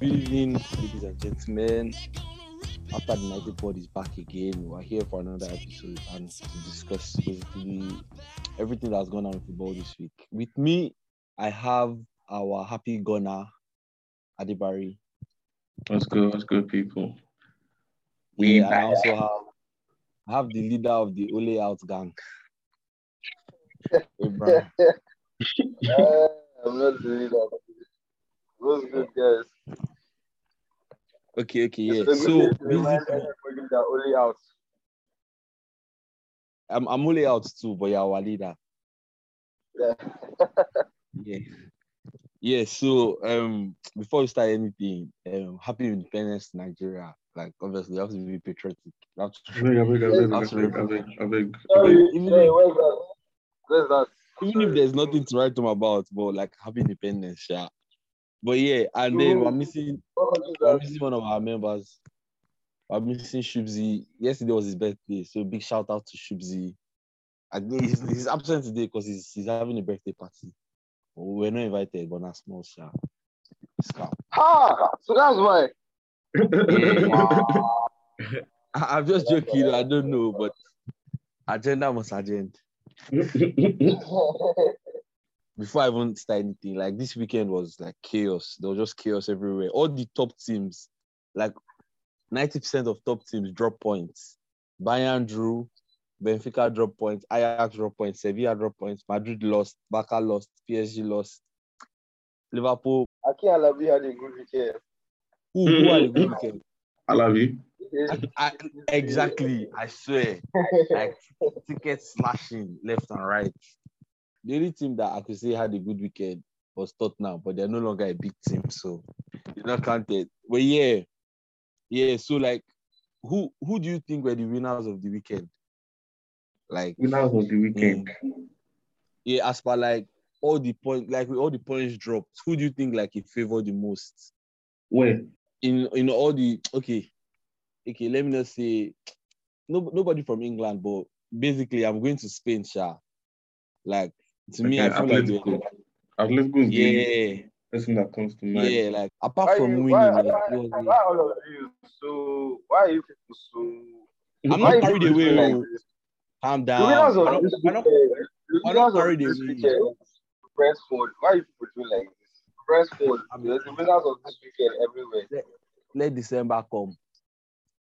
Good evening, ladies and gentlemen. After the 90 Pod is back again, we're here for another episode and to discuss basically everything that's gone on in football this week. With me, I have our happy gunner, Adibari. What's good? What's good, people? Yeah, I also have I have the leader of the Ole Out gang. Abraham. Uh, I'm not the leader. What's good, guys? Okay, okay, yeah. It's So good day to remind basically, only out. I'm I'm Ole Out too, but you're our leader. Yeah. Yeah. Yeah, so um before we start anything, um happy independence to Nigeria. Like obviously you have to be patriotic. You have to- I beg, I beg, I beg, I beg. I beg, I beg, I Sorry, beg. Even if- where's that? Where's that? even if there's nothing to write home about, but like happy independence, yeah. But yeah, and then we're missing we're missing one of our members. We're missing Shubzi. Yesterday was his birthday, so big shout out to Shubzi. I think he's, he's absent today because he's, he's having a birthday party. We're not invited, but not small shout. Scout. Ha! So that's why. Yeah. I- I'm just joking. I don't know, but agenda must agenda. Before I even start anything, like this weekend was like chaos. There was just chaos everywhere. All the top teams, like 90% of top teams drop points. Bayern drew, Benfica drop points, Ajax drop points, Sevilla drop points, Madrid lost, Barca lost, PSG lost, Liverpool. Aki Alabi had a good weekend. Who, who are the good mm-hmm. weekend? I love you. I, exactly, I swear. like ticket slashing left and right. The only team that I could say had a good weekend was Tottenham, but they're no longer a big team, so it's not counted. But yeah, yeah. So like, who who do you think were the winners of the weekend? Like, Winners of the weekend. Mm. yeah, as per like all the point, like with all the points dropped, who do you think like it favored the most? Where? in in all the okay, okay. Let me not say no, nobody from England, but basically, I'm going to Spain, Sha. Like to me, I Okay, feel like Atletico. they- Atletico is the yeah, first thing that comes to mind. yeah. Like apart Why, from you, winning, why, like, why, was, why all of you so? Why are you people so? I'm not carried away. like oh. this? calm down. I'm not. I'm not- weekend, the I'm not winners of carried away. weekend, Brentford. Why are you people doing like this? Brentford, I'm- the the winners of this weekend everywhere. let December come.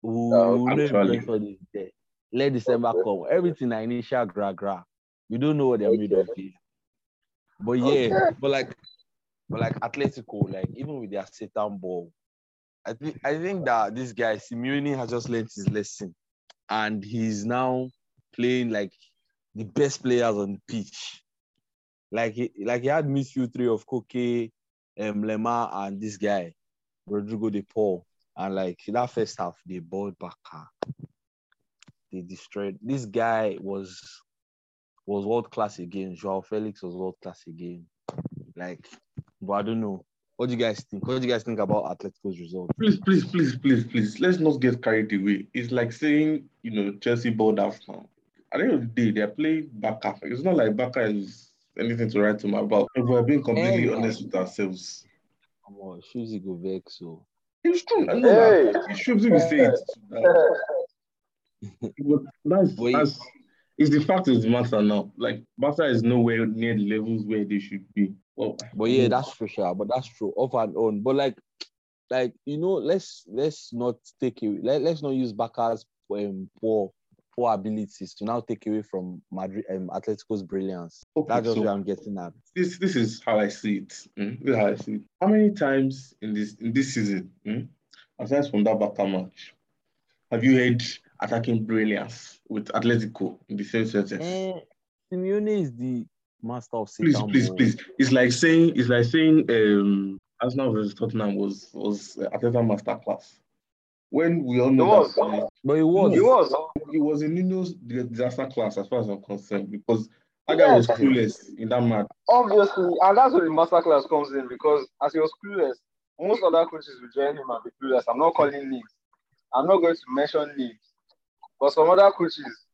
Oh, Ooh, Oh, no actually. Brentford is there. Let December come. Everything I initial gra gra. We don't know what they're made of here. But yeah, Okay. but like but like Atletico, like even with their Satan ball, I think I think that this guy Simeone has just learned his lesson and he's now playing like the best players on the pitch. Like he like he had midfield three of Koke, um, Lemar, and this guy, Rodrigo De Paul. And like that first half, they balled back. They destroyed. This guy was was world class again. Joao Felix was world class again. Like, but I don't know. What do you guys think? What do you guys think about Atletico's result? Please, please, please, please, please. Let's not get carried away. It's like saying, you know, Chelsea balled out now. At the end of the day, they're playing Barca. It's not like Barca is anything to write home about. If we're being completely Hey. honest with ourselves. Come on, Shuzi go vex. So It's true. I know Hey. that. It should be say it. But that's, that's it's the fact of the matter now. Like Barca is nowhere near the levels where they should be. Well, But yeah, that's for sure. But that's true, off and on. But like, like you know, let's let's not take away. Let, let's not use Barca's um, poor poor abilities to now take away from Madrid um, Atletico's brilliance. okay, That's so what I'm getting at. this this is how I see it. mm, This is how I see it. How many times in this in this season, mm, aside from that Barca match, have you heard attacking brilliance with Atletico in the same sentence? Eh, Simeone is the master of please, please, ball. please. It's like saying it's like saying um Arsenal versus Tottenham was was uh, Arteta masterclass. When we all know was. that uh, But it was. It was. it was a Nuno's disaster class as far as I'm concerned because that guy was Yes. clueless in that match. Obviously, and that's where the masterclass comes in because as he was clueless, most other coaches will join him and be clueless. I'm not calling names. I'm not going to mention names. But some other coaches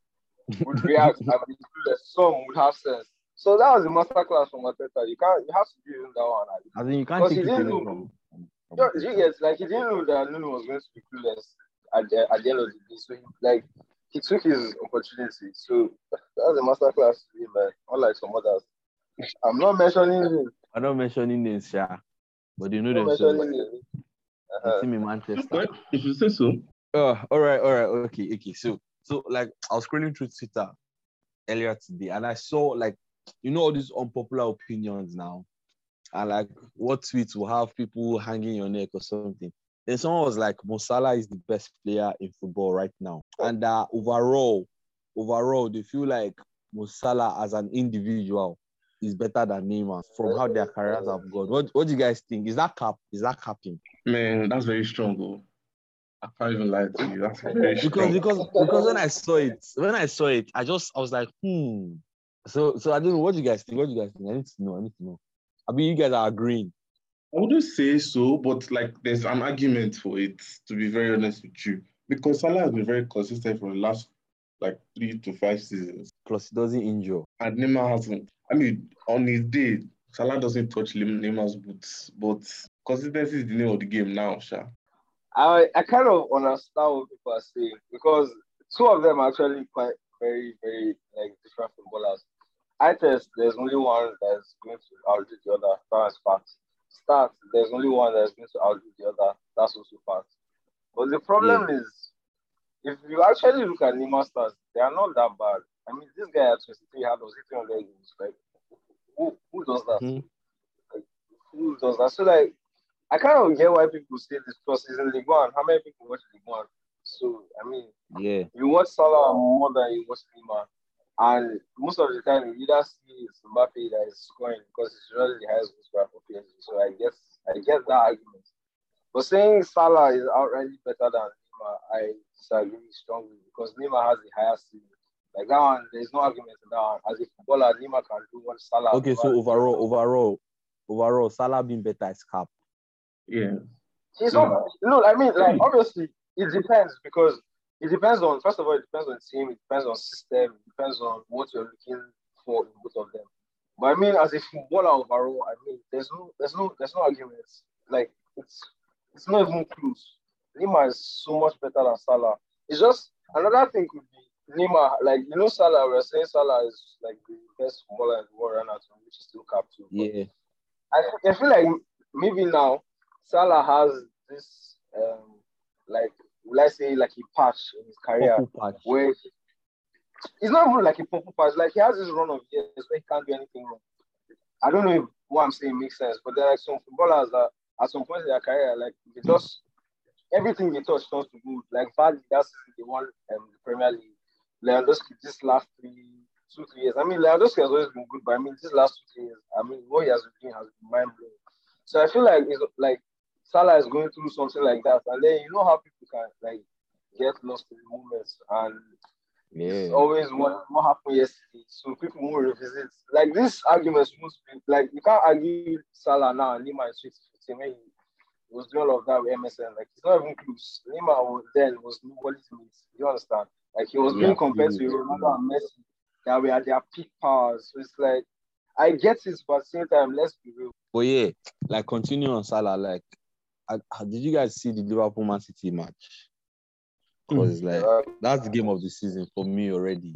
would react and be clueless. Some would have sense. So that was the masterclass from Arteta. You can't you have to give him that one. I think you can't Because take he it didn't know. from. Yo, you get like he didn't know that Nuno was going to be clueless at the, at the end of the day. So he, like he took his opportunity. So that was a masterclass to him, man. Unlike some others. I'm not mentioning him. I'm not mentioning names, yeah, but you know I'm not themselves. mentioning him. The Uh-huh. team in Manchester. If you say so. Oh, all right, all right, okay, okay. So, so like I was scrolling through Twitter earlier today, and I saw like you know all these unpopular opinions now, and like what tweets will have people hanging your neck or something. Then someone was like, Mo Salah is the best player in football right now, and uh, overall, overall, they feel like Mo Salah as an individual is better than Neymar from how their careers have gone. What, what do you guys think? Is that cap? Is that capping? Man, that's very strong, though. I can't even lie to you. That's very because because because when I saw it, when I saw it, I just I was like, hmm. So so I don't know what you guys think. What do you guys think? I need to know. I need to know. I mean, you guys are agreeing. I wouldn't say so, but like there's an argument for it, to be very honest with you. Because Salah has been very consistent for the last like three to five seasons. Plus, he doesn't injure. And Neymar hasn't. I mean, on his day, Salah doesn't touch Neymar's boots. But consistency is the name of the game now, Sha. I I kind of understand what people are saying because two of them are actually quite very very like different footballers. I test there's only one that's going to outdo the other. That's fact. Start there's only one that's going to outdo the other. That's also fact. But the problem is, if you actually look at Neymar stats, they are not that bad. I mean, this guy at 23 had was 300 games. Like, who who does that? Mhm. Like, who does that? So like, I kind of get why people say this because it's in League One. How many people watch League One? So I mean, Yeah. you watch Salah more than you watch Neymar, and most of the time you either see it's Mbappe that is scoring because it's really the highest goal scorer for PSG. So I guess I get that argument. But saying Salah is outrightly better than Neymar, I disagree strongly because Neymar has the highest ceiling. Like that one, there's no argument in that one. As a footballer, Neymar can do what Salah. Okay. So overall, overall, overall, Salah being better is cap. Yeah. It's not, no, I mean, like, obviously, it depends because it depends on, first of all, it depends on team, it depends on system, it depends on what you're looking for in both of them. But I mean, as a footballer overall, I mean, there's no, there's no, there's no arguments. Like, it's, it's not even close. Lima is so much better than Salah. It's just another thing could be Lima. like, you know, Salah, we're saying Salah is like the best footballer in the world right now, which is still cap too. Yeah. I, I feel like maybe now Salah has this um like I say like a patch in his career patch. where it's not even like a purple patch, like he has this run of years where he can't do anything wrong. I don't know if what I'm saying makes sense, but there are like some footballers that at some point in their career, like they just everything they touch turns to good. Like Vardy, that season they won um, the Premier League. Lewandowski this last three, two, three years. I mean, Lewandowski has always been good, but I mean, this last two, three years, I mean, what he has been doing has been mind blowing. So I feel like it's like Salah is going through something like that, and then you know how people can like get lost in the moments, and it's Yeah. always what, what happened yesterday. So people won't revisit. Like this argument must be like you can't argue Salah now and Neymar in 2015 when he was doing all of that with MSN. Like it's not even close. Neymar was then was nobody's mate. You understand? Like he was Yeah, being compared to. Ronaldo and Messi that were at their peak powers. So it's like I get it, but at the same time, let's be real. But yeah, like continue on Salah. Like, I, did you guys see the Liverpool Man City match? Because like Uh, that's the game of the season for me already.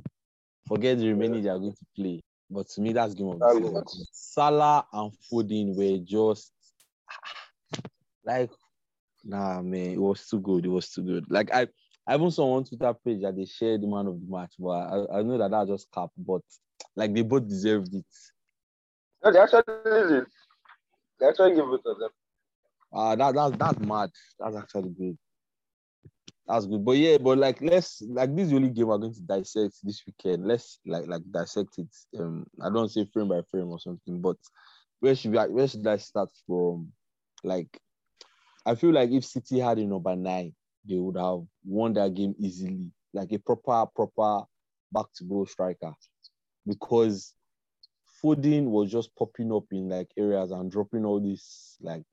Forget the remaining they are going to play, but to me that's game of the season. Salah and Foden were just like, nah, man, it was too good. It was too good. Like I, I even saw on Twitter page that they shared the man of the match, but I, I know that that just cap. But like they both deserved it. no, they actually did. They actually give it to them. Uh that that's that's mad. That's actually good. That's good. But yeah, but like let's like this is the only game we're going to dissect this weekend. Let's like like dissect it. Um I don't say frame by frame or something, but where should we where should I start from? Like I feel like if City had a number nine, they would have won that game easily. Like a proper, proper back to goal striker. Because Foden was just popping up in like areas and dropping all these like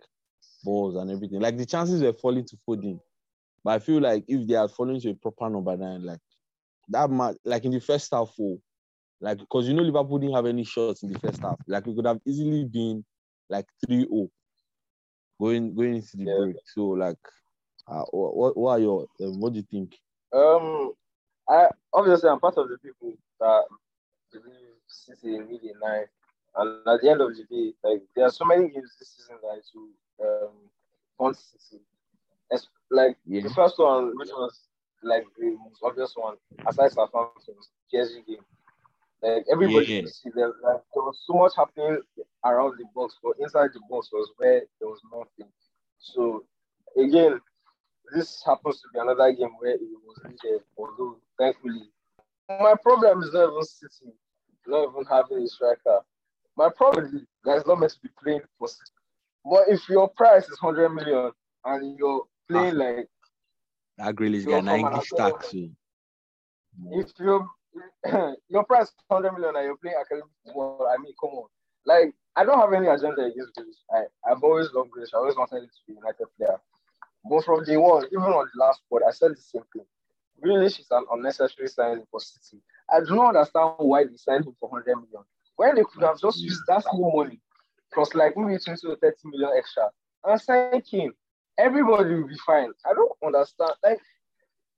balls and everything. Like the chances were falling to Foden. But I feel like if they had fallen to a proper number nine, like that match, like in the first half, four, like because you know Liverpool didn't have any shots in the first half. Like it could have easily been like 3-0. going going into the Yeah. break. So like, uh, what what are your um, what do you think? Um, I obviously I'm part of the people that believe City in really nine, and at the end of the day, like there are so many games this season that to um City. It's like Yeah. the first one, which was like the most obvious one, aside Southampton, PSG game. Like everybody Yeah. see there, like there was so much happening around the box, but inside the box was where there was nothing. So again, this happens to be another game where it was needed, although thankfully. My problem is not even City, not even having a striker. My problem is that it's not meant to be playing for. But if your price is 100 million and you're playing ah. like, That Grealish You're guy, na from an English academy. tax. So. if you your price is 100 million and you're playing academic football, I mean, come on. Like, I don't have any agenda against Grealish. I, I've always loved Grealish. I always wanted him to be a United player. But from day one, even on the last pod, I said the same thing. Grealish is an unnecessary signing for City. I do not understand why they signed him for 100 million. When they could have just mm. used that same money plus like maybe 20 to 30 million extra and sign Kane. Everybody will be fine. I don't understand. Like,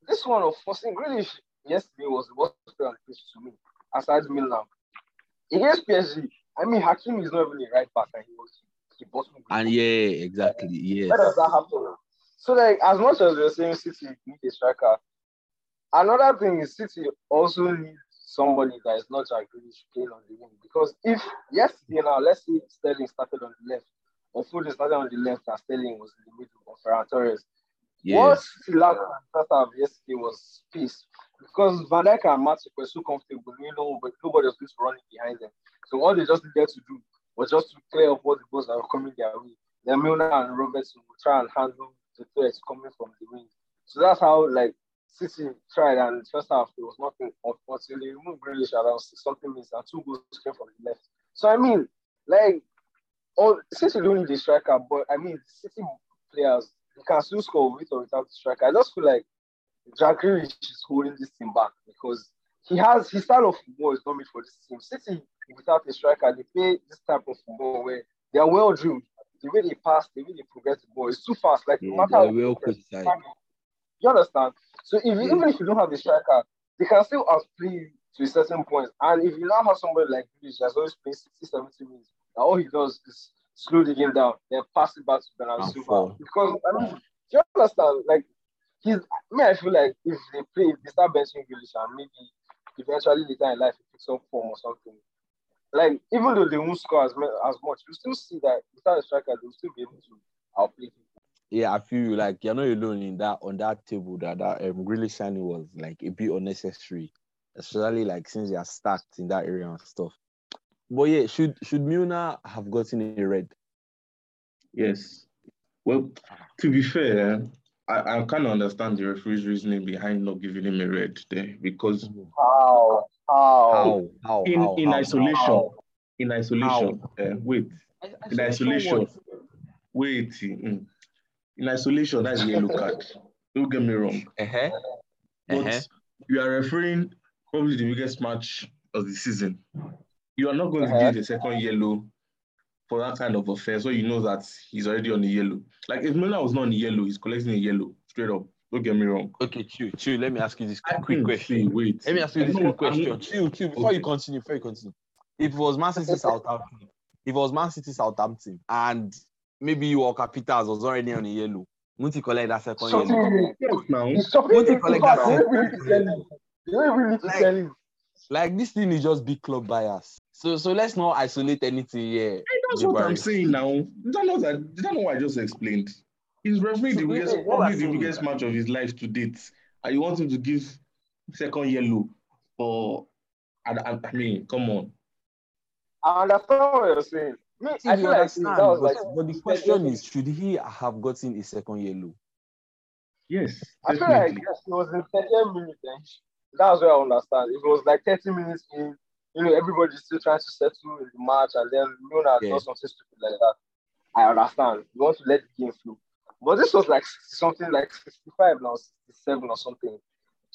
this one of forcing Grealish yesterday was the worst player on the pitch to me, aside Milner. Against PSG, I mean, Hakim is not even a right back, and he was he bottom. And yeah, exactly. Yes. Where does that happen? So, like, as much as we're saying City need a striker, another thing is City also need somebody that is not Jack Grealish playing on the wing. Because if yesterday now, let's say Sterling started on the left, or Foden started on the left, and Sterling was in the middle, of Ferran Torres, Yeah. what in the first yesterday was space. Because Van Dijk and Matip were so comfortable, you know, but nobody was just running behind them. So all they just needed to do was just to clear up all the balls that were coming their way. Then Milner and Robertson would try and handle the threats coming from the wing. So that's how like City tried and first half there was nothing they removed Grealish around something minutes and two goals came from the left. So I mean, like all City don't need a striker, but I mean City players they can still score with or without the striker. I just feel like Jack Grealish is holding this team back because he has his style of football is not made for this team. City without a striker, they play this type of football where they are well drilled. The way they pass, the way they progress the ball is too fast. Like no mm, matter they're how well progress, coached side. You understand? So if you, hmm. even if you don't have the striker, they can still outplay you to a certain point. And if you now have somebody like Grealish that's always playing 60, 70 minutes, and all he does is slow the game down, then pass it back to Bernardo Silva. Because I mean, do you understand? Like he's me, I feel like if they play, if they start benching Grealish and maybe eventually later in life he picks up form or something. Like even though they won't score as, as much, you still see that without a striker, they'll still be able to outplay people. Yeah, I feel you like you're not alone in that on that table that that um Grealish signing was like a bit unnecessary, especially like since they are stacked in that area and stuff. But yeah, should should Milner have gotten a red? Yes. Well, to be fair, I, I kind of understand the referee's reasoning behind not giving him a red there because How? How? How? How? in, how, in how, isolation, how? in isolation, uh, wait, in isolation, wait, mm, in isolation, that's yellow card. Don't get me wrong. Uh-huh. But Uh-huh. you are referring probably the biggest match of the season. You are not going to Uh-huh. give the second yellow for that kind of offense where you know that he's already on the yellow. Like if Milner was not on the yellow, he's collecting a yellow straight up. Don't get me wrong. Okay, chill, chill. Let me ask you this quick question. see, wait. Let me ask you this quick question. Chill, chill. Before Okay. you continue, before you continue. If it was Man City Southampton, if it was Man City Southampton, and maybe you Walker Peters was already on the yellow, won't you collect that second yellow? Shocking. Yes, now. It's shocking. What do you In collect that they don't for? even need to tell you. They don't even need to Like- Like this thing is just big club bias. So so let's not isolate anything here. That's what I'm saying now. Did I know that? Did I know what I just explained? He's refereeing the So, biggest, what probably the saying- biggest match of his life to date, and you want him to give second yellow for? I, I, I mean, come on. I understand what you're saying. Me, I feel like understand, that was but, like. but the question is, should he have gotten a second yellow? Yes, I feel like yes, it was in 30 minutes. That's what I understand. It was like 30 minutes in. You know, everybody's still trying to settle in the match, and then Luna Yeah. does something stupid like that. I understand. You want to let the game flow. But this was like something like 65 now, 67 or something.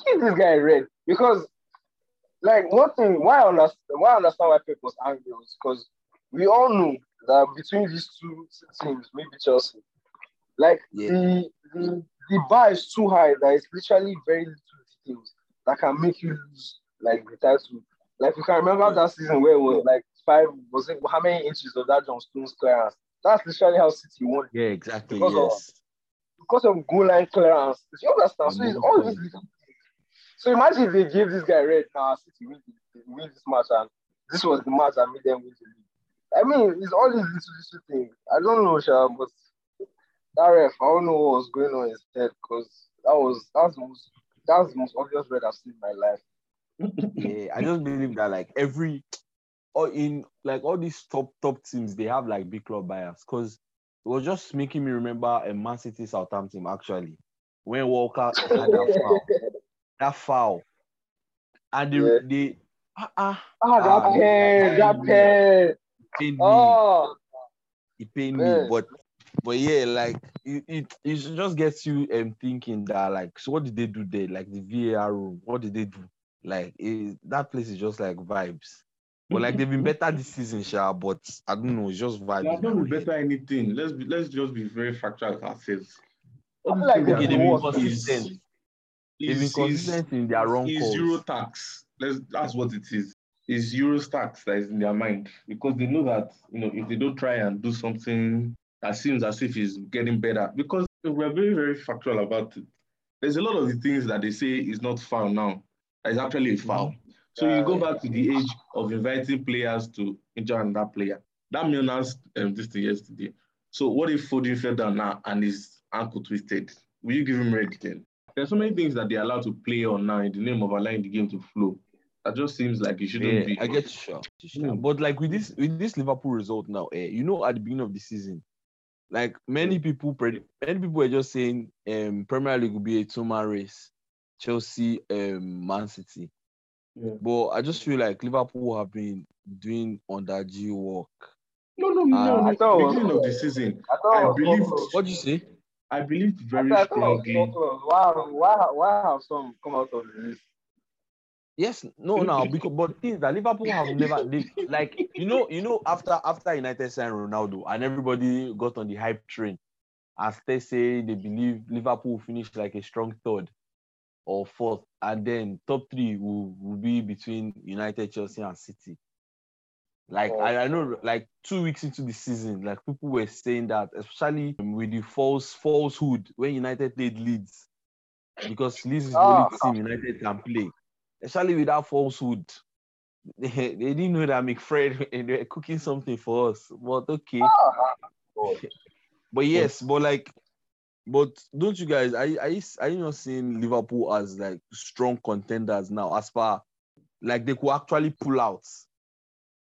Give this guy red because, like, one thing why I understand why I understand why people was angry was because we all know that between these two teams, maybe Chelsea, Like Yeah. the, the the bar is too high that it's literally very little details that can make you lose like the title. Like you can remember that season where it was like five was it how many inches of that John Stones clearance? That's literally how City won Yeah, exactly. Because of- yes. because of goal line clearance. You understand? So it's all these mm-hmm. little things. So imagine if they gave this guy red now, City win, win this match, and this was the match that made them win the league. I mean, it's all these little little things. I don't know, Sha, but that ref, I don't know what was going on in his head because that was that's the most that's the most obvious red I've seen in my life. yeah, I just believe that like every or in like all these top top teams, they have like big club bias because it was just making me remember a Man City Southampton actually when Walker had that foul, that foul, and they Yeah. they ah ah Ah, that Ah, pen, that yeah. Pen. pained me, Oh, it pained man. me, but but yeah, like it, it it just gets you um thinking that like so what did they do there? Like the VAR room, what did they do? Like it, that place is just like vibes. But like they've been better this season, Sha, but I don't know, it's just vibes. They've not been better anything. Let's be, let's just be very factual with ourselves. I feel All like these Okay, things they've they been are consistent. is- They've been is- is- in their wrong is calls. Euro tax. Let's, that's what it is. It's Euro that is in their mind because they know that you know if they don't try and do something that seems as if it's getting better. Because we're very very factual about it. There's a lot of the things that they say is not foul now. That is actually a foul. So you go back to the age of inviting players to injure another player. That Milner's um, this thing yesterday. So what if Foden fell down now and his ankle twisted? Will you give him red then? There's so many things that they allow to play on now in the name of allowing the game to flow. That just seems like it shouldn't Yeah, be. I get you, Sha. Sha. Mm. But like with this with this Liverpool result now, eh, you know, at the beginning of the season, like many people predict, many people were just saying um Premier League will be a two-man race, Chelsea, um, Man City. Yeah. But I just feel like Liverpool have been doing under G work. No, no, no, Uh, no. I At the beginning of the season, I I it was believed- What do you say? I believed I very thought it was strongly. Tottenham. Why, why, why have some come out of the list? Yes, no, now because but things that Liverpool have never they, like you know, you know, after after United signed Ronaldo and everybody got on the hype train, as they say they believe Liverpool will finish like a strong third or fourth, and then top three will, will be between United, Chelsea, and City. Like I, I know, like two weeks into the season, like people were saying that, especially with the false falsehood when United played Leeds, because Leeds is the only Ah. team United can play especially without falsehood. They, they didn't know that McFred they were cooking something for us. But okay. Ah, ah, ah, but yes, but like, but don't you guys? I I are you not seeing Liverpool as like strong contenders now? As far like they could actually pull out,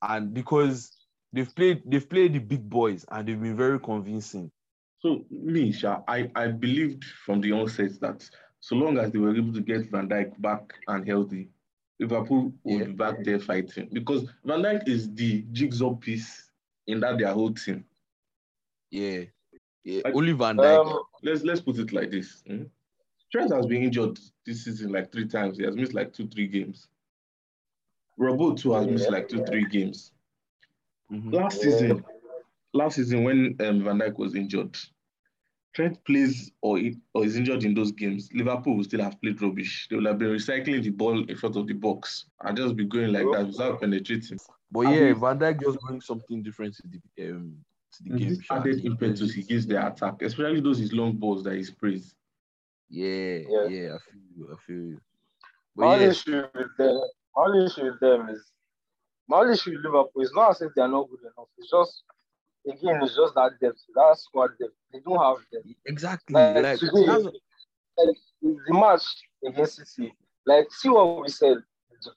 and because they've played they've played the big boys and they've been very convincing. So me, Sha, I, I believed from the onset that so long as they were able to get Van Dijk back and healthy, Liverpool would Yeah. be back there fighting. Because Van Dijk is the jigsaw piece in that their whole team. Yeah, yeah. Like- Only Van Dijk. Um, Let's let's put it like this. hmm? Trent has been injured this season like three times. He has missed like two, three games. Robbo too has missed like two, three games. Mhm. Last Yeah. season, last season when um, Van Dijk was injured, Trent plays or he, or is injured in those games, Liverpool will still have played rubbish. They will have been recycling the ball in front of the box and just be going like that without penetrating. But And yeah, we- Van Dijk just brings something different to the um to the game. Added impetus plays he gives their attack, especially those his long balls that he sprays. Yeah, Yeah. yeah, I feel you. I feel you. my But only yeah, issue with them, my issue with them is my issue with Liverpool is not as if they are not good enough. It's just again, it's just that depth, that squad depth. They don't have depth. exactly. Like, Like today- Like the match against City, like see what we said.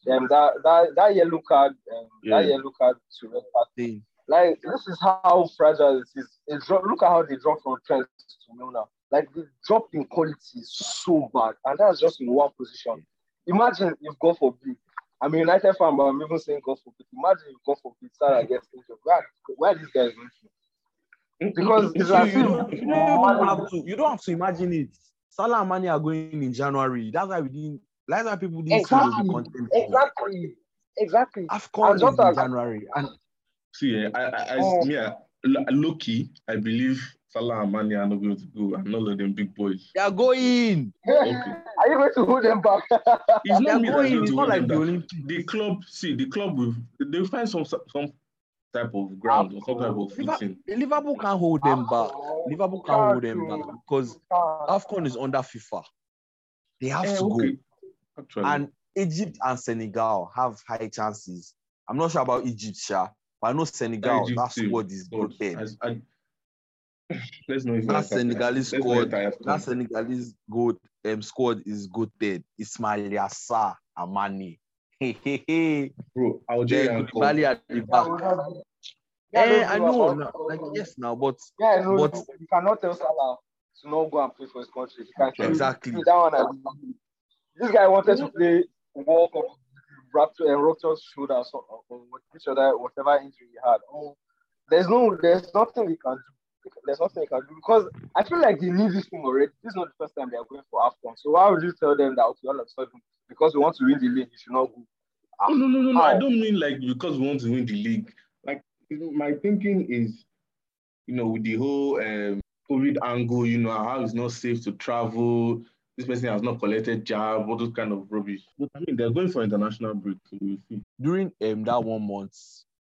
Um, that that that yellow card, um, Yeah. that yellow card to red card. thing. Like this is how fragile it is. It drop, look at how they drop from Trent to Milner. Like the drop in quality is so bad, and that's just in one position. Imagine if God forbid, I'm a United fan, but I'm even saying God forbid. Imagine if God forbid Salah gets injured. Where where are these guys going to? Because it's You, as you don't, you don't have to. You don't have to imagine it. Salah and Mane are going in January. That's why we didn't. That's why people didn't see exactly, the content. exactly, exactly. Afcon And is just in January, and See, eh, I, I, I, Oh. yeah, low key, I believe Salah and Mane are not going to go, and all of them big boys. They are going. Okay. Are you going to hold them back? It's They are not me that's going. going It's to not like them the. Olympics. The club, see, the club will they'll find some some type of ground or some type of Liverpool, footing. Liverpool can't hold them back. Liverpool can't hold them back because AFCON is under FIFA. They have Eh, to go. Actually, And Egypt and Senegal have high chances. I'm not sure about Egypt, Sha, but I know Senegal, Egypt that team, squad is I, I, let's not even That attack Senegalese Let's not squad, enter that AFCON. Senegalese goat um, squad is goated. Ismail Yassar Amani. Hey, hey, hey. Bro, Then Algeria Koulibaly at the back. Yeah, Eh, I know. about- Like, yes, now, but Yeah, no, But- no, you cannot tell Salah to not go and play for his country. He can still- Exactly. That one, I, this guy wanted to play World Cup, wrapped and ruptured shoulder or, so- or which other whatever injury he had. Oh, there's no, there's nothing he can do. There's nothing he can do because I feel like they need this thing already. This is not the first time they are going for AFCON. So why would you tell them that okay, all of a sudden because we want to win the league, you should not go? No, no, no, no. I don't mean like because we want to win the league. Like my thinking is, you know, with the whole um, COVID angle, you know, how it's not safe to travel. This person has not collected jab, all those kind of rubbish. But I mean, they're going for international break, so we'll see. during um that one month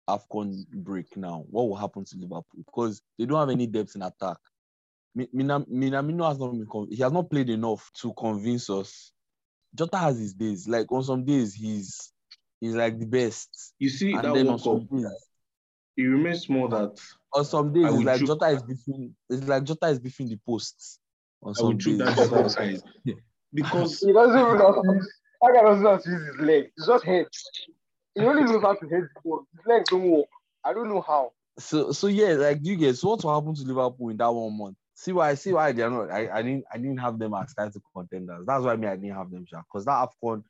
AFCON break now, what will happen to Liverpool? Because they don't have any depth in attack. Mi- Mina- Minamino has not been con- he has not played enough to convince us. Jota has his days. Like on some days he's he's like the best. You see And that then on World some Cup, days, it remains more that on some days it's like choose- Jota is between it's like Jota is beefing the posts. On I some would choose days. that size because He doesn't even know. That guy doesn't know how use his leg. It's just head. He only knows how to hit the ball. His legs don't work. I don't know how. So so yeah, like you guys, what will happen to Liverpool in that one month? See why see why they're not. I, I didn't I didn't have them as title contenders. That's why me I didn't have them, because that Afcon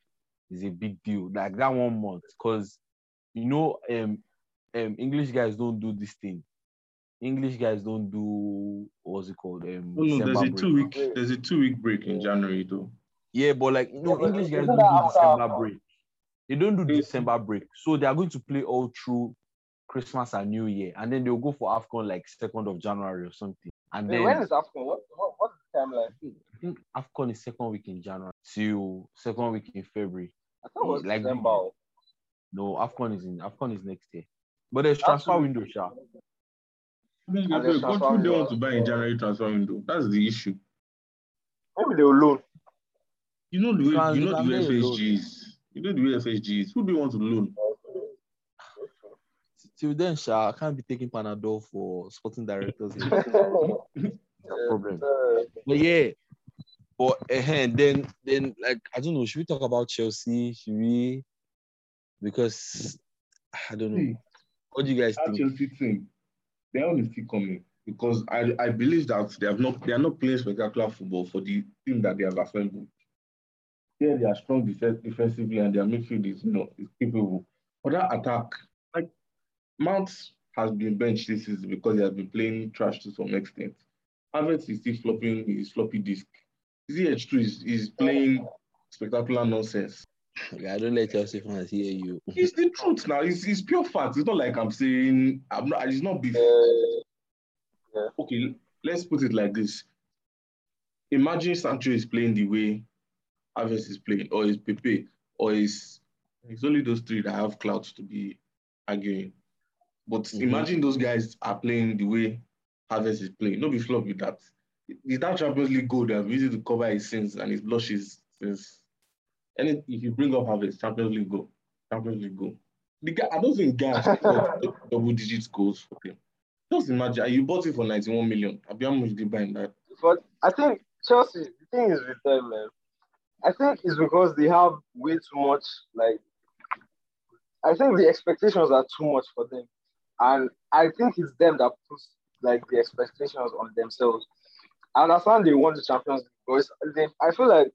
is a big deal. Like that one month, because you know, um, um, English guys don't do this thing. English guys don't do what's it called? Um, no, no, there's a break. two week there's a two week break in January though. Yeah, but like you know, English guys don't do that after December break. They don't do They- December break, so they are going to play all through Christmas and New Year, and then they'll go for Afcon like second of January or something. And Wait, then when is AFCON? What, what, what's the timeline? I think Afcon is second week in January till second week in February. I thought it was Like- December. No, Afcon is in Afcon is next year. But there's That's transfer true. window, sha. I mean, And the there's transfer country they want to buy in January transfer window. That's the issue. Maybe they will loan. You know the way you you know the can way get a loan. FSG is. You know the way FSG is. Who do you want to loan? Till then, sha, I can't be taking Panadol for sporting directors. here. That's a problem. But yeah, but uh, then then like I don't know. Should we talk about Chelsea? Should we? Because I don't know. What do you guys that think? Chelsea team, their own is still coming because I, I believe that they have not they are not playing spectacular football for the team that they have assembled. Yeah, they are strong def- defensively and their midfield is you know is capable. But that attack, like Mount has been benched this season because he has been playing trash to some extent. Havertz is still flopping his floppy disk. ZH2 is, is playing spectacular nonsense. Okay, I don't let Chelsea fans hear you. It's the truth now. It's, it's pure fact. It's not like I'm saying I'm not. It's not beef. uh, Okay, let's put it like this. Imagine Sancho is playing the way Havertz is playing, or is Pepe, or is it's only those three that have clouds to be arguing. But Mhm. imagine those guys are playing the way Havertz is playing. No be flop with that. Is that Champions League goal that easy to cover his sins and his blushes since any if you bring up Havertz, Champions League goal, Champions League goal. The guy, I don't think guys double digit goals for him. Just imagine, you bought it for 91 million. I'll be how much did you buy in that? but I think Chelsea, the thing is with them, man. I think it's because they have way too much. Like, I think the expectations are too much for them, and I think it's them that puts like the expectations on themselves. I understand they won the Champions League, but they, I feel like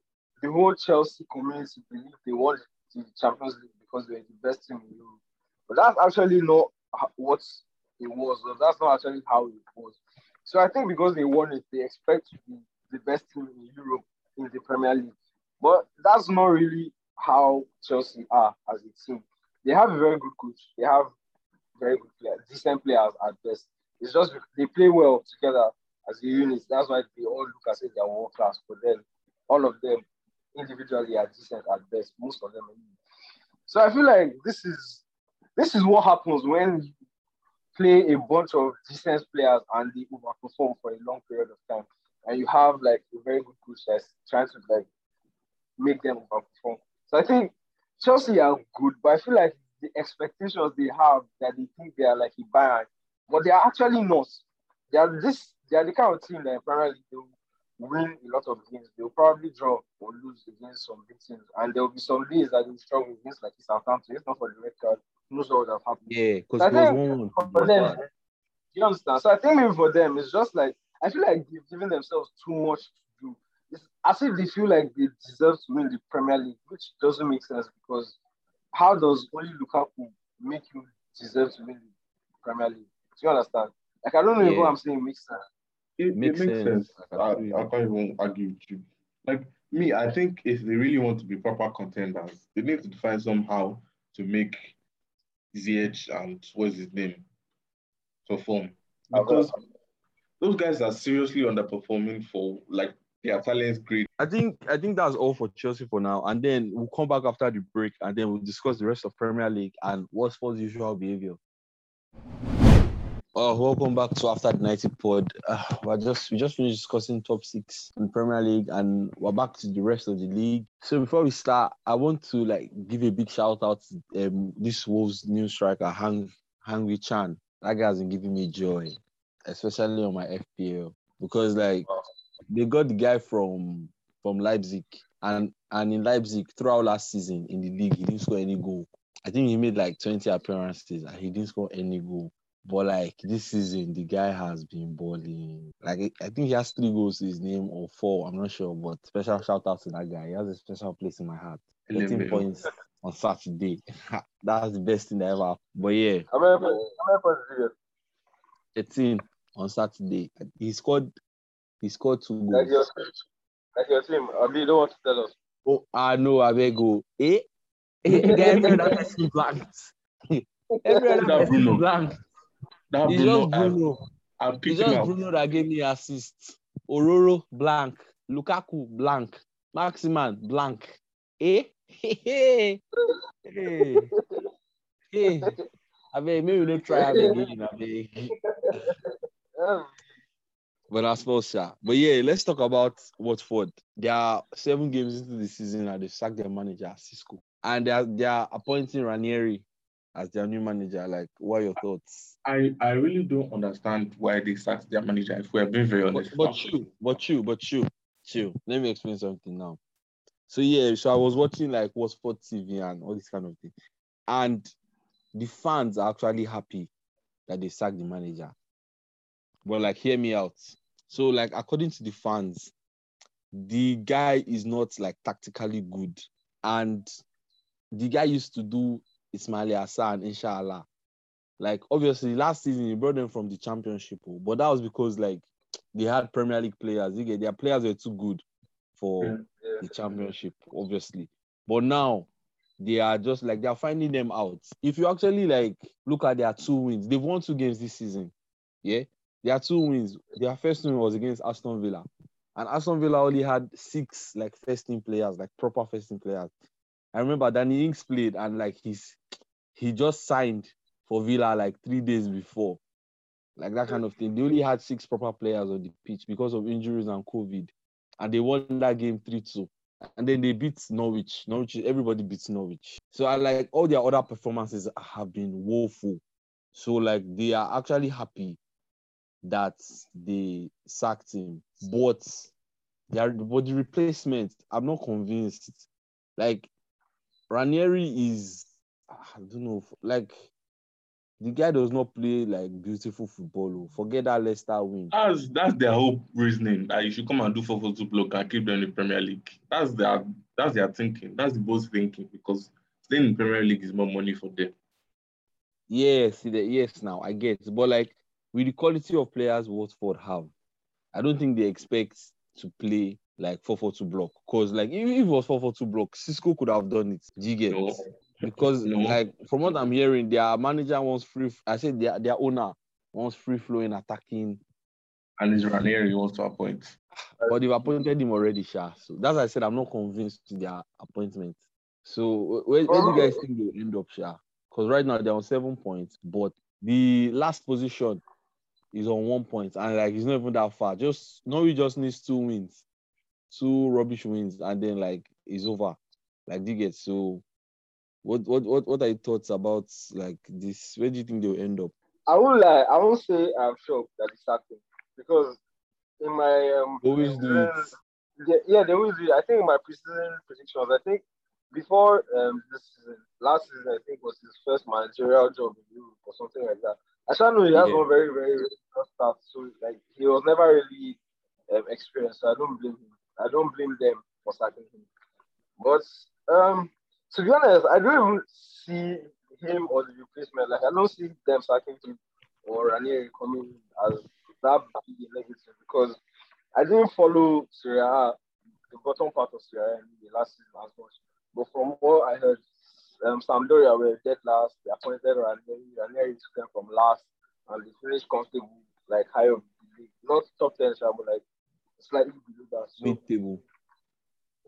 the whole Chelsea community believe they won the Champions League because they're the best team in Europe. But that's actually not what it was. Or that's not actually how it was. So I think because they won it, they expect to be the best team in Europe in the Premier League. But that's not really how Chelsea are as a team. They have a very good coach. They have very good players, decent players at best. It's just they play well together. as a unit. That's why they all look as if they're world class. But then all of them individually are decent at best. Most of them. So I feel like this is this is what happens when you play a bunch of decent players and they overperform for a long period of time, and you have like a very good coach that's trying to like make them overperform. So I think Chelsea are good, but I feel like the expectations they have that they think they are like a Bayern, but they are actually not. They are this. They are the kind of team that Premier they win a lot of games. They will probably draw or lose against some big teams, and there will be some days that they will struggle against like Southampton. It's not for the red card. Who knows what would have happened? Yeah, because So was one for them, you understand? So I think maybe for them, it's just like I feel like they've given themselves too much. It's as if they feel like they deserve to win the Premier League, which doesn't make sense because how does only Lukaku make you deserve to win the Premier League? Do you understand? Like I don't know if Yeah. what I'm saying makes sense. It, Makes it makes sense. sense. I I, can see I it. can't even argue with you. Like me, I think if they really want to be proper contenders, they need to find somehow to make Ziyech and what's his name perform. Because those guys are seriously underperforming for like their talent's great. I think I think that's all for Chelsea for now, and then we'll come back after the break, and then we'll discuss the rest of Premier League and what's Watford's usual behavior. Uh, welcome back to After the 90 Pod. Uh, we're just we just finished discussing top six in Premier League, and we're back to the rest of the league. So before we start, I want to like give a big shout out to um, this Wolves new striker Hang Hwang Hee-chan. That guy has been giving me joy, especially on my FPL because like they got the guy from from Leipzig, and and in Leipzig throughout last season in the league, he didn't score any goal. I think he made like 20 appearances and he didn't score any goal. But like this season, the guy has been balling. Like I think he has three goals to his name or four. I'm not sure, but special shout out to that guy. He has a special place in my heart. 18 points on Saturday. That's the best thing ever. But yeah, How many points? How many points did you get? 13 on Saturday. He scored. He scored two Like your goals. like your team. Abi, you don't want to tell us. Oh, ah, I know. I beg go. Eh? Every other person blanked. Every other That person Bruno. blanked. That It's Bruno, just I, Bruno. I It's just out. Bruno that gave me assist. Ororo blank. Lukaku blank. Maximan blank. Eh? Hey, hey, hey. I mean, maybe not try again. I mean. Um, I suppose, Solskjaer. But yeah, let's talk about Watford. They are seven games into the season and they sacked their manager, Xisco. And they are, they are appointing Ranieri as their new manager. Like, what are your thoughts? I, I really don't understand why they sacked their manager, if we're being very honest. but chill, but chill, but chill, chill. Let me explain something now. So yeah, so I was watching like Watford TV and all this kind of thing. And the fans are actually happy that they sacked the manager. But like, hear me out. So like, according to the fans, the guy is not like tactically good, and the guy used to do Ismail Hassan, inshallah. Like obviously, last season he brought them from the championship, oh, but that was because like they had Premier League players. Their players were too good for Yeah. the championship, obviously. But now they are just like they're finding them out. If you actually like look at their two wins, they've won two games this season. Yeah, their two wins. Their first win was against Aston Villa, and Aston Villa only had six like first team players, like proper first team players. I remember Danny Ings played, and like he's he just signed for Villa like three days before, like that kind of thing. They only had six proper players on the pitch because of injuries and COVID, and they won that game three two. And then they beat Norwich. Norwich, everybody beats Norwich. So I like all their other performances have been woeful. So like they are actually happy that they sacked him, but they are but the replacement. I'm not convinced. Like Ranieri is, I don't know, like the guy does not play like beautiful football. oh. Forget that Leicester win. That's that's their whole reasoning that you should come and do 4 4 2 block and keep them in the Premier League. That's their that's their thinking. That's the boss thinking because staying in Premier League is more money for them. Yes, yes. Now I get, but like with the quality of players Watford have, I don't think they expect to play like four four two block. Cause like if, if it was four four two block, Xisco could have done it. Do? No. Because No. like from what I'm hearing, their manager wants free. I said their their owner wants free flowing attacking And it's Ranieri to appoint. But they've appointed him already, Sha. So that's why I said I'm not convinced to their appointment. So where, where do you guys think they'll end up, Sha? Because right now they're on seven points, but the last position is on one point, and like it's not even that far. Just Norwich just needs two wins, two rubbish wins, and then like it's over. Like you get so what what what what are your thoughts about like this? Where do you think they'll end up? I won't lie. I won't say I'm shocked that it's happening because in my um, Always do it. yeah, yeah, they always do. I think in my preseason predictions, I think before um this season, last season, I think was his first managerial job in Europe or something like that. I still know he has Yeah. one very very good start, so like he was never really um, experienced. So I don't blame him. I don't blame them for sacking him. But um, to be honest, I don't even see him or the replacement. Like I don't see them sacking him or Ranieri coming as that big negative because I didn't follow Serie A, the bottom part of Serie A in the last season as much. But from what I heard, um, Sampdoria were dead last. They appointed Ranieri. Ranieri them from last, and they finished comfortable, like high up the league. Not top ten, but like slightly below that. So Mid table.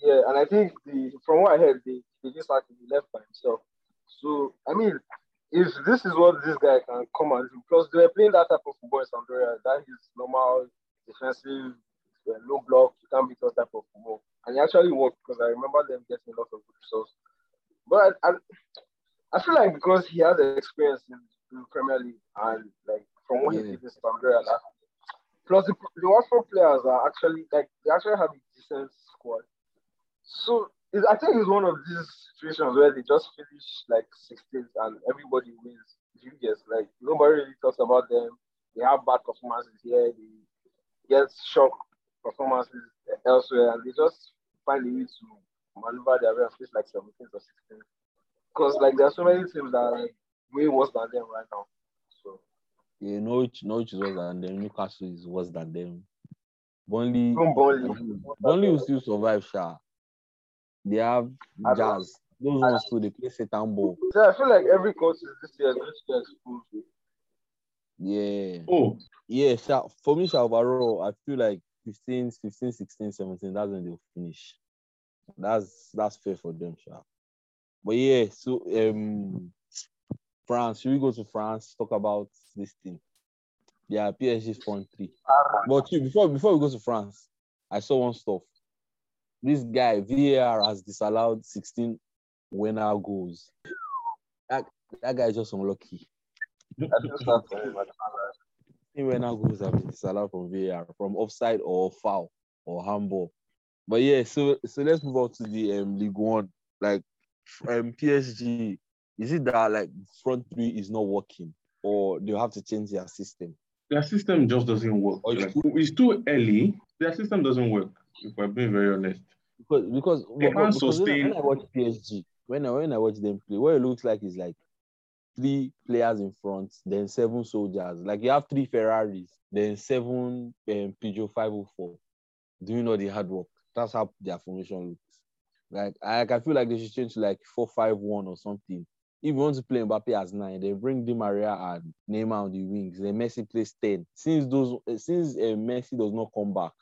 yeah, and I think the from what I heard, they they just had to be left by himself. So I mean, if this is what this guy can come and do, plus they were playing that type of football in Sampdoria, that is normal defensive, low block, you can't beat that type of football, and it actually worked because I remember them getting a lot of good results. But I, I, feel like because he has the experience in, in Premier League and like from what Yeah. he did in Sampdoria, year, plus the, the Watford players are actually like they actually have a decent squad. So it, I think it's one of these situations where they just finish like 16th and everybody wins. You guess like nobody really talks about them. They have bad performances here. They get shock performances elsewhere, and they just find a way to maneuver their way and finish like 17th or 16th. Because like there are so many teams that are like, way worse than them right now. So Yeah, Norwich, Norwich is worse than them. Newcastle is worse than them. Burnley, even Burnley, Burnley will still survive, Sha. They have I Jazz. Those ones too, they play Satan ball. Yeah, I feel like every coach is this year is going to get exposed. Eh? Yeah. Oh, Yeah, Sha, for me, Sha, overall, I feel like 15, 15, 16, 17, that's when they'll finish. That's that's fair for them, sure. But yeah, so um France, should we go to France, talk about this thing? Yeah, PSG front three. But before before we go to France, I saw one stuff. This guy, VAR has disallowed 16 winner goals. That, that guy is just unlucky. I just start to him, I can't lie. 16 winner goals have been disallowed from VAR, from offside or foul or handball. But yeah, so so let's move on to the um, League One. Like um, PSG, is it that like front three is not working, or they have to change their system? their system just doesn't work. Like, it's too early. Their system doesn't work, if we're being very honest. Because because, They but- but- can't because when, I, when I watch PSG, when I when I watch them play, what it looks like is like three players in front, then seven soldiers. Like you have three Ferraris, then seven um, Peugeot 504 doing all the hard work. That's how their formation looks. Like I, I feel like they should change to like four five one or something. If you want to play Mbappe as nine, then bring Di Maria and Neymar on the wings. Then Messi plays ten. Since those since uh, Messi does not come back,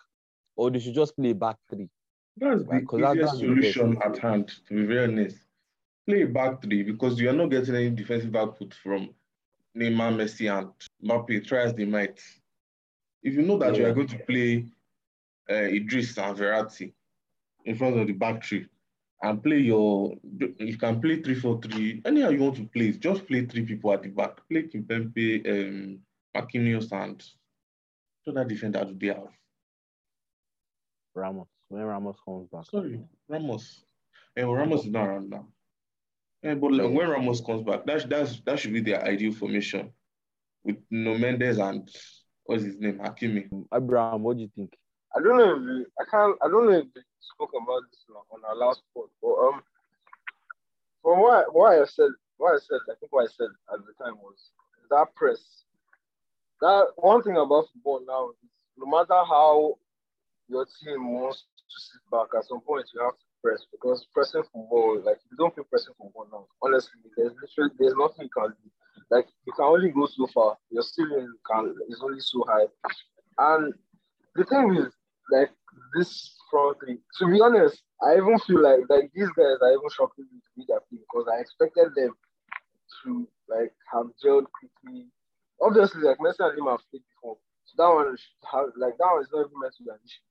or they should just play back three. That's the Right, that- easiest that's solution at hand, to be very honest. Play back three because you are not getting any defensive output from Neymar, Messi, and Mbappe. Try as they might. If you know that you are going to play Idris and Verratti in front of the back three and play your, you can play 3 4 3, anyhow you want to play, just play three people at the back. Play Kimpembe, um, Marquinhos, and so that defender do they have. Ramos. When Ramos comes back. Sorry, Ramos. Eh, well, Ramos is not around now. Eh, but like, when Ramos comes back, that's that's that should be their ideal formation with Nuno Mendes and what's his name, Hakimi. Abraham, what do you think? I don't know if we, I can't I don't know if we spoke about this on our last pod, but um from what what I said what I said I think what I said at the time was that press. That one thing about football now is no matter how your team wants to sit back, at some point you have to press because pressing football, like if you don't feel pressing football now, honestly, there's literally there's nothing you can do. Like you can only go so far. Your ceiling can is only so high. And the thing is, like this front to be honest, I even feel like like these guys are even shocking me to be that team because I expected them to like have gelled quickly. Obviously, like Messi and him have played before, so that one have like that one is not even meant to be an issue.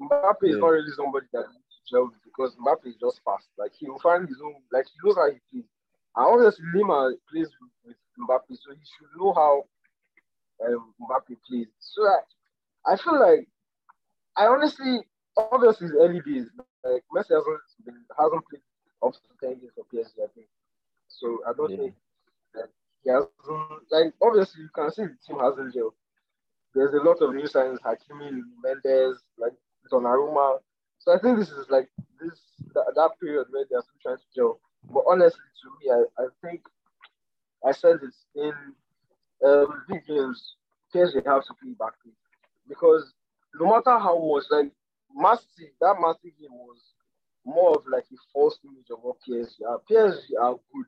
Mbappe is not really somebody that needs to gel because Mbappe is just fast. Like he will find his own, like he knows how he plays. And obviously Neymar plays with, with Mbappe, so he should know how um, Mbappe plays. So I, I feel like I honestly, obviously, it's early days. Like Messi hasn't been, hasn't played up to ten games for PSG, I think. So I don't Yeah. think that he hasn't. Like obviously, you can see the team hasn't gelled. There's a lot of new signings: Hakimi, Mendes, like Donnarumma. So I think this is like this that, that period where they're still trying to gel. But honestly, to me, I, I think I said it in um, big games. PSG have to play back because no matter how much like Massive, that massive game was more of like a false image of what PSG are. PSG are good,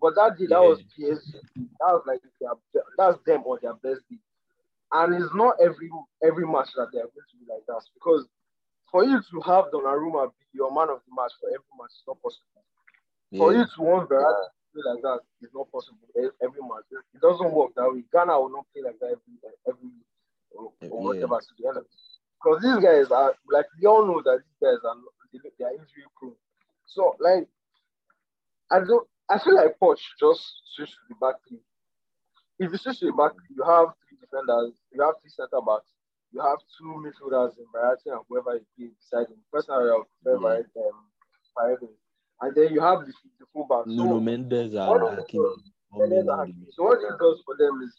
but that day that Yeah. was PSG. That was like their, that's them on their best day, and it's not every every match that they are going to be like that because for you to have Donnarumma be your man of the match for every match is not possible. For you to want Verratti to play like that is not possible every match. It doesn't work that way. Gana will not play like that every every or, or whatever to the it. Because these guys are like we all know that these guys are they, are injury prone. So like I don't I feel like Poch just switch to the back three. If you switch to the back, three, you have three defenders, you have three centre backs, you have two midfielders in Verratti and whoever is playing beside him. Personally, I would prefer. Verratti, um. And then you have the, the fullback. Nuno So, Mendes and what- Hakimi. and then, Coming uh, on the- so what it does for them is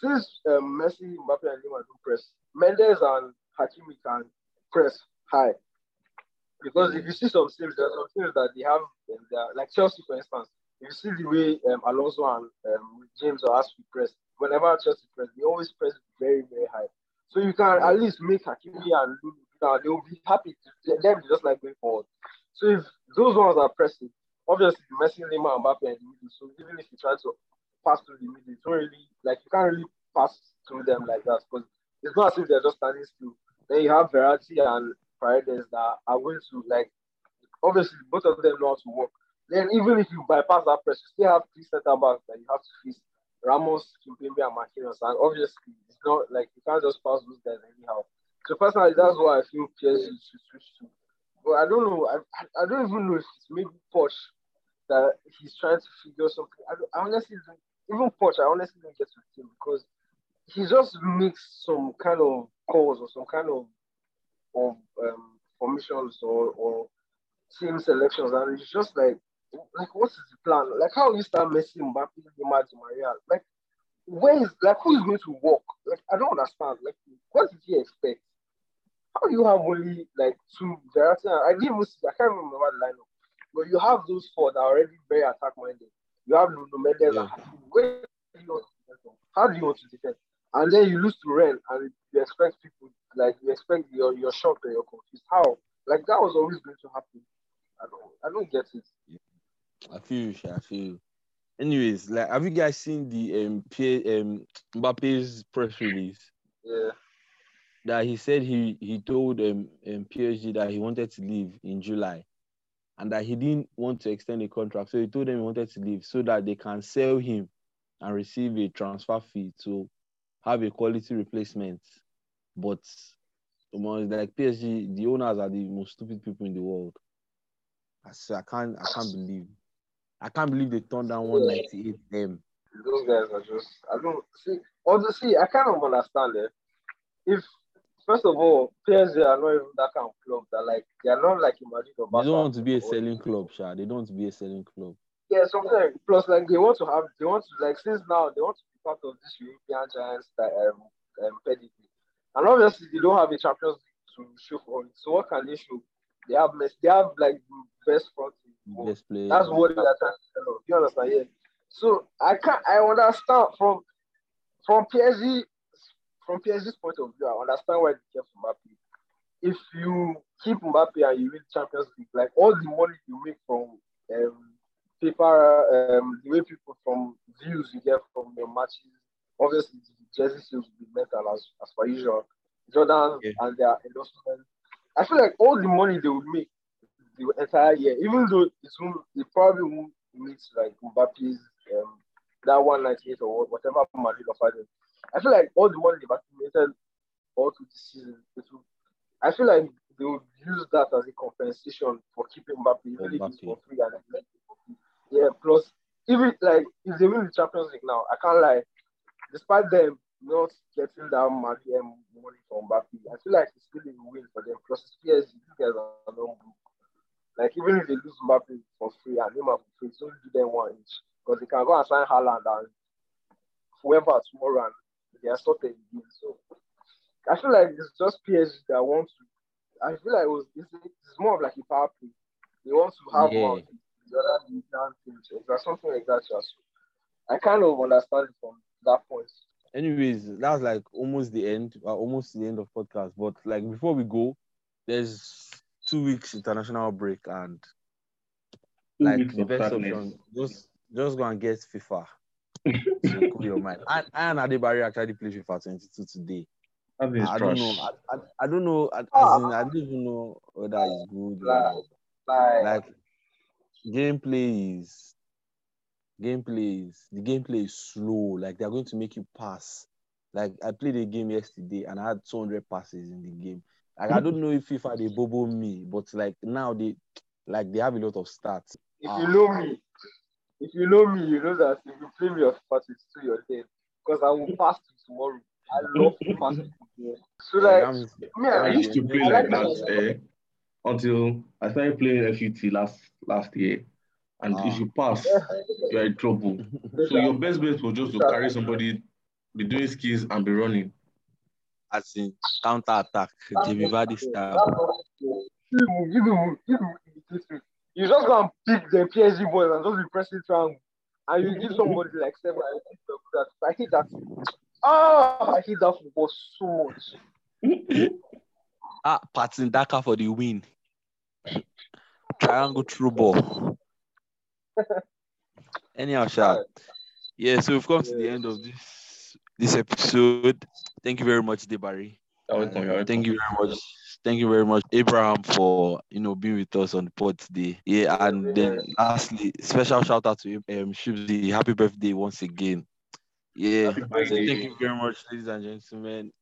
since um, Messi, Mbappe, and Neymar do press, Mendes and Hakimi can press high. Because if you see some teams, there are some teams that they have, um, they like Chelsea, for instance. If you see the way um, Alonso and um, James or Ashley press, whenever Chelsea press, they always press very, very high. So you can at least make Hakimi and Lulu, now they will be happy to them just like going forward. So if those ones are pressing, obviously Messi, Neymar, and Mbappe are the middle. So even if you try to pass through the middle, it's not really like you can't really pass through them like that because it's not as if they're just standing still. Then you have Verratti and Paredes that are going to like obviously both of them know how to work. Then even if you bypass that press, you still have three centre backs that you have to face Ramos, Kimpembe, and Marquinhos. And obviously it's not like you can't just pass those guys anyhow. So personally, that's why I feel PSG should switch to. But I don't know. I, I, don't even know if it's maybe Poch that he's trying to figure something. I, I honestly don't, even Poch, I honestly don't get with him because he just makes some kind of calls or some kind of of um, formations or, or team selections, and it's just like, like what is the plan? Like how you start Messi, Mbappe, Neymar, Di Maria? Like where is like who is going to work? Like I don't understand. Like what did he expect? How do you have only like two Verratti? I didn't even see, I can't remember the lineup, but you have those four that are already very attack minded. You have Nuno Mendes Yeah. Where do you want to defend? How do you want to defend? And then you lose to Rennes and you expect people like you expect your your shocked or you're confused. How? Like that was always going to happen. I don't I don't get it. I feel you, I feel you. Anyways, like have you guys seen the um, Pierre, um Mbappe's press release? Yeah. that he said he he told um, um PSG that he wanted to leave in July, and that he didn't want to extend the contract. So he told them he wanted to leave so that they can sell him and receive a transfer fee to have a quality replacement. But um, it's like PSG, the owners are the most stupid people in the world. I say, I can't I can't believe I can't believe they turned down 198 M. Those guys are just I don't see see I kind of understand it. If first of all, PSG are not even that kind of club that like they are not like Madrid or They don't want to be a selling club, Sha. They don't want to be a selling club. Yeah, sometimes plus like they want to have they want to like since now they want to be part of this European giants that um, um pedigree. And obviously they don't have a Champions League to show for it. So what can they show? They have Messi, they have like the best front in the world. Best player. That's what they are trying to tell us. You understand? Yeah. So I can't I understand from from PSG from PSG's point of view, I understand why they kept Mbappe. If you keep Mbappe and you win Champions League, like all the money you make from um, paper, um, the way people from views you get from your matches, obviously the jersey sales will be mental as, as per usual. Jordan Yeah. and their endorsements. I feel like all the money they would make the entire year, even though it won't, it probably won't meet like Mbappe's um, that 198 or what- whatever Madrid offered him. I feel like all the money they've accumulated all through the season, it will, I feel like they would use that as a compensation for keeping Mbappe, even if it's for free. And yeah, plus even like if they win the Champions League now, I can't lie. Despite them not getting that money um, money from Mbappe, I feel like it's still a win for them. Plus it's PSG, these guys are not good. Like even if they lose Mbappe for free and Neymar for free, it's only do them one each because they can go and sign Haaland and whoever tomorrow and they are sorted again. So I feel like it's just PSG that wants to. I feel like it was it's, it's more of like a power play. They want to have Yeah. more of the other European teams or something like that. Just I kind of understand it from that point. Anyways, that's like almost the end, uh, almost the end of podcast. But like before we go, there's two weeks international break and Two like the best sadness. option, just just go and get FIFA. To cool your mind. And, and Adebari actually played FIFA 22 today. That is I don't know. I, I, I don't know. I, as Ah. in, I don't even know whether it's good. Like, Or, like, like gameplay is gameplay is the gameplay is slow. Like they're going to make you pass. Like I played a game yesterday and I had 200 passes in the game. Like I don't know if FIFA they bobo me, but like now they like they have a lot of stats. if you know me, if you know me, you know that if you play me of FIFA 22, you're dead. Because I will pass you tomorrow. I love to pass you. So like I'm- me, I I used to play I like like that eh, until I started playing FUT last last year. And Ah. if you pass, you're in trouble. So your best bet was just to carry somebody, be doing skills and be running. as in counter attack, Jamie Vardy style. You just go and pick the PSG boys and just be pressing triangle. And you give somebody like seven. I hate that. I hate that. Ah, I hate that football so much. Ah, Patson Daka for the win. Triangle through ball. Anyhow, Sha. Yeah, so we've come to the end of this this episode. Thank you very much, Debari. You're welcome, you're welcome. Thank you very much. Thank you very much, Abraham, for you know being with us on the pod today. Yeah, and then lastly, special shout out to um Shibzi. Happy birthday once again. Yeah, so thank you very much, ladies and gentlemen.